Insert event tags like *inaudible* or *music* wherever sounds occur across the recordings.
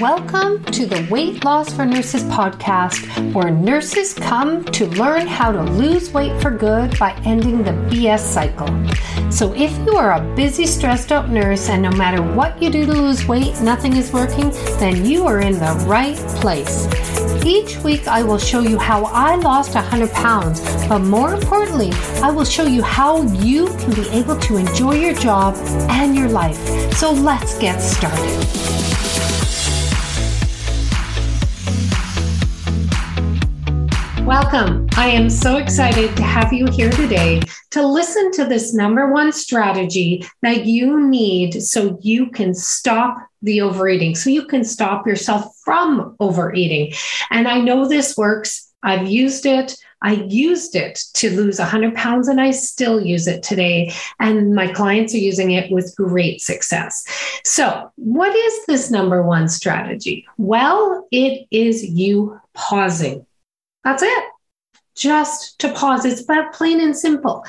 Welcome to the Weight Loss for Nurses podcast, where nurses come to learn how to lose weight for good by ending the BS cycle. So, if you are a busy, stressed out nurse and no matter what you do to lose weight, nothing is working, then you are in the right place. Each week, I will show you how I lost 100 pounds, but more importantly, I will show you how you can be able to enjoy your job and your life. So, let's get started. Welcome. I am so excited to have you here today to listen to this number one strategy that you need so you can stop the overeating, so you can stop yourself from overeating. And I know this works. I've used it. I used it to lose 100 pounds and I still use it today. And my clients are using it with great success. So, what is this number one strategy? Well, it is you pausing. That's it. Just to pause. It's but plain and simple.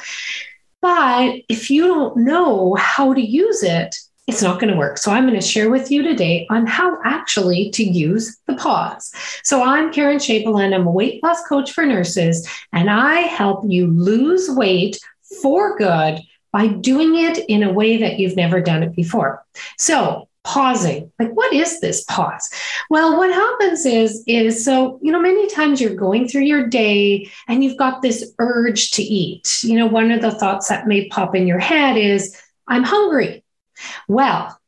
But if you don't know how to use it, it's not going to work. So I'm going to share with you today on how actually to use the pause. So I'm Karen Chamberlain. I'm a weight loss coach for nurses, and I help you lose weight for good by doing it in a way that you've never done it before. So pausing like what is this pause well what happens is is so you know many times you're going through your day and you've got this urge to eat you know one of the thoughts that may pop in your head is i'm hungry well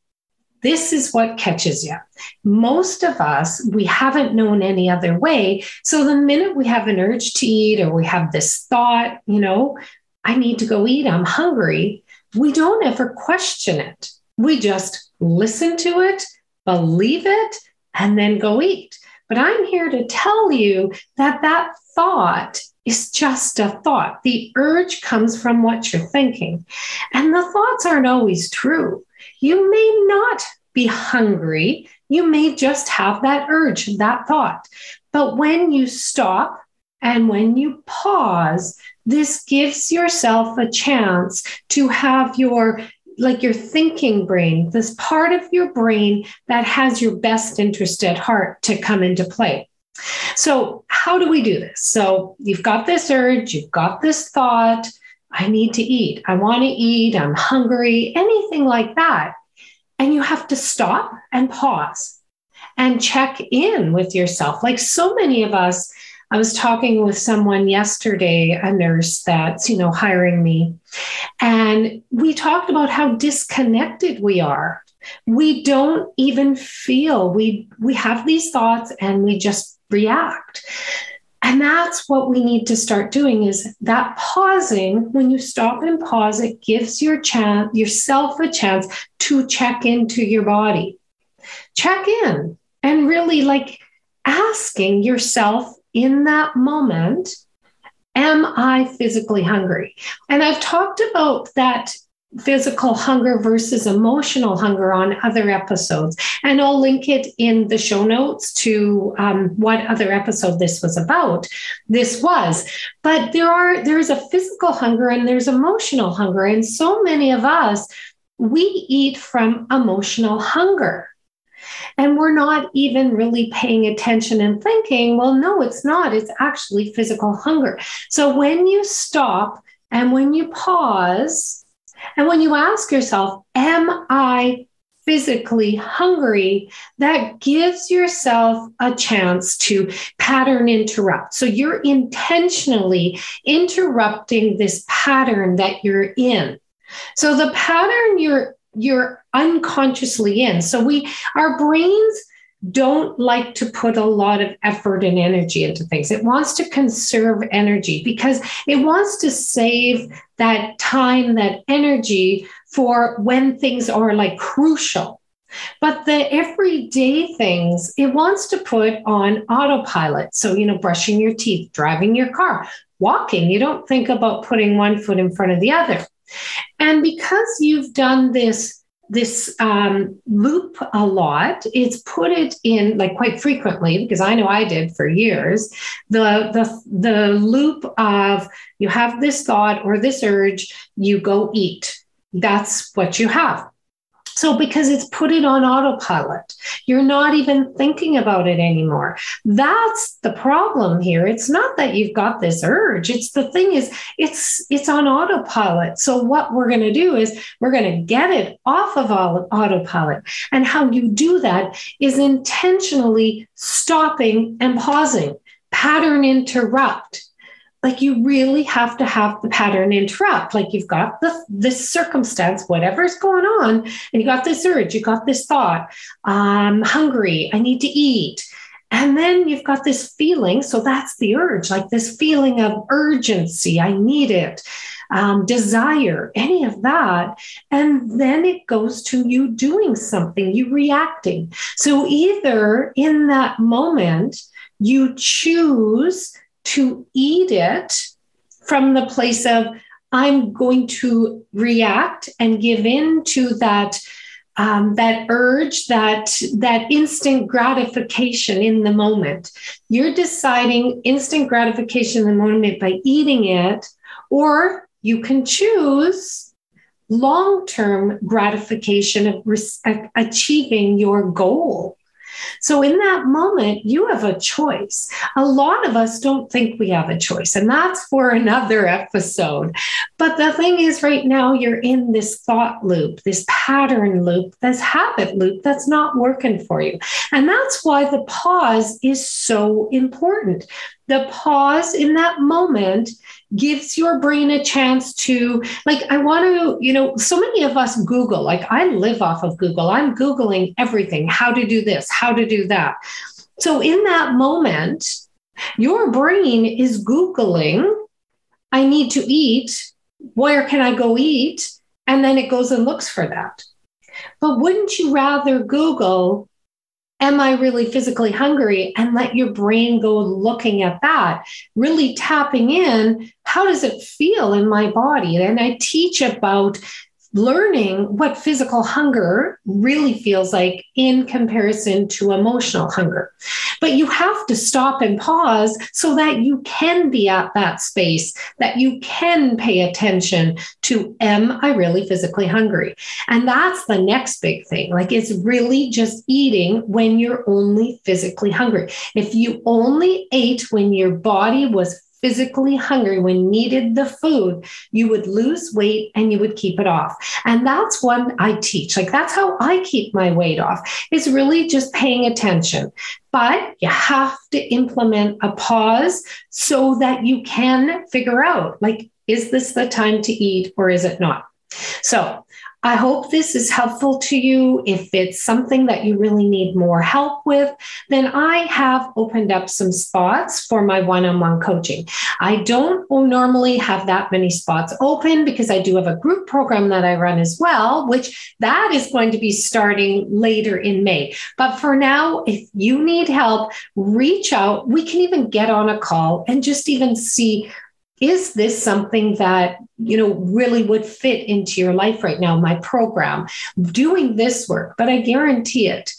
this is what catches you. Most of us, we haven't known any other way. So the minute we have an urge to eat or we have this thought, you know, I need to go eat, I'm hungry, we don't ever question it. We just listen to it, believe it, and then go eat. But I'm here to tell you that that thought is just a thought. The urge comes from what you're thinking. And the thoughts aren't always true. You may not be hungry. You may just have that urge, that thought. But when you stop and when you pause, this gives yourself a chance to have your like your thinking brain, this part of your brain that has your best interest at heart to come into play. So, how do we do this? So, you've got this urge, you've got this thought, I need to eat, I want to eat, I'm hungry, anything like that. And you have to stop and pause and check in with yourself. Like so many of us, I was talking with someone yesterday, a nurse that's, you know, hiring me. And we talked about how disconnected we are. We don't even feel we we have these thoughts and we just react. And that's what we need to start doing is that pausing, when you stop and pause, it gives your chance, yourself a chance to check into your body. Check in and really like asking yourself in that moment, am I physically hungry? And I've talked about that physical hunger versus emotional hunger on other episodes. And I'll link it in the show notes to um, what other episode this was about. This was, but there are there's a physical hunger and there's emotional hunger, and so many of us we eat from emotional hunger. And we're not even really paying attention and thinking, well, no, it's not. It's actually physical hunger. So when you stop and when you pause, and when you ask yourself, am I physically hungry, that gives yourself a chance to pattern interrupt. So you're intentionally interrupting this pattern that you're in. So the pattern you're you're unconsciously in. So we our brains don't like to put a lot of effort and energy into things. It wants to conserve energy because it wants to save that time, that energy for when things are like crucial. But the everyday things, it wants to put on autopilot. So, you know, brushing your teeth, driving your car, walking, you don't think about putting one foot in front of the other. And because you've done this this um, loop a lot, it's put it in like quite frequently because I know I did for years. The the the loop of you have this thought or this urge, you go eat. That's what you have. So, because it's put it on autopilot, you're not even thinking about it anymore. That's the problem here. It's not that you've got this urge. It's the thing is, it's it's on autopilot. So, what we're going to do is we're going to get it off of autopilot. And how you do that is intentionally stopping and pausing, pattern interrupt like you really have to have the pattern interrupt. Like you've got the, this circumstance whatever's going on and you got this urge you got this thought i'm hungry i need to eat. And then you've got this feeling so that's the urge like this feeling of urgency i need it um, desire any of that. And then it goes to you doing something you reacting. So either in that moment you choose to eat it from the place of I'm going to react and give in to that um, that urge, that that instant gratification in the moment. You're deciding instant gratification in the moment by eating it, or you can choose long-term gratification of re- achieving your goal. So, in that moment, you have a choice. A lot of us don't think we have a choice, and that's for *laughs* another episode. But the thing is, right now, you're in this thought loop, this pattern loop, this habit loop that's not working for you. And that's why the pause is so important. The pause in that moment gives your brain a chance to like i want to you know so many of us google like i live off of google. I'm googling everything. How to do this how to do that. So in that moment your brain is googling i need to eat where can i go eat? And then it goes and looks for that. But wouldn't you rather google am I really physically hungry? And let your brain go looking at that, really tapping in. How does it feel in my body? And I teach about learning what physical hunger really feels like in comparison to emotional hunger. But you have to stop and pause so that you can be at that space, that you can pay attention to, am I really physically hungry? And that's the next big thing. Like it's really just eating when you're only physically hungry. If you only ate when your body was physically hungry, when needed the food, you would lose weight and you would keep it off. And that's what I teach. Like that's how I keep my weight off. Is really just paying attention. But you have to implement a pause so that you can figure out like, is this the time to eat or is it not? So I hope this is helpful to you. If it's something that you really need more help with, then I have opened up some spots for my one on one coaching. I don't normally have that many spots open because I do have a group program that I run as well, which that is going to be starting later in May. But for now, if you need help, reach out. We can even get on a call and just even see is this something that you know really would fit into your life right now my program? Doing this work but i guarantee it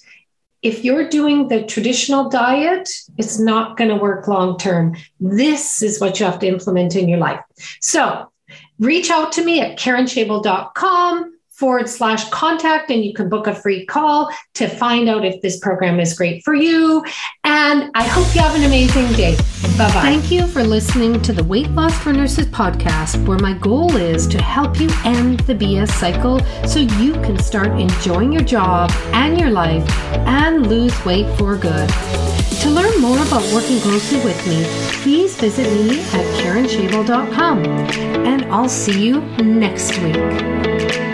if you're doing the traditional diet it's not going to work long term this is what you have to implement in your life. So reach out to me at karenschaible.com forward slash contact and you can book a free call to find out if this program is great for you. And I hope you have an amazing day. Bye bye. Thank you for listening to the Weight Loss for Nurses podcast, where my goal is to help you end the BS cycle so you can start enjoying your job and your life and lose weight for good. To learn more about working closely with me, please visit me at karenschaible.com. And I'll see you next week.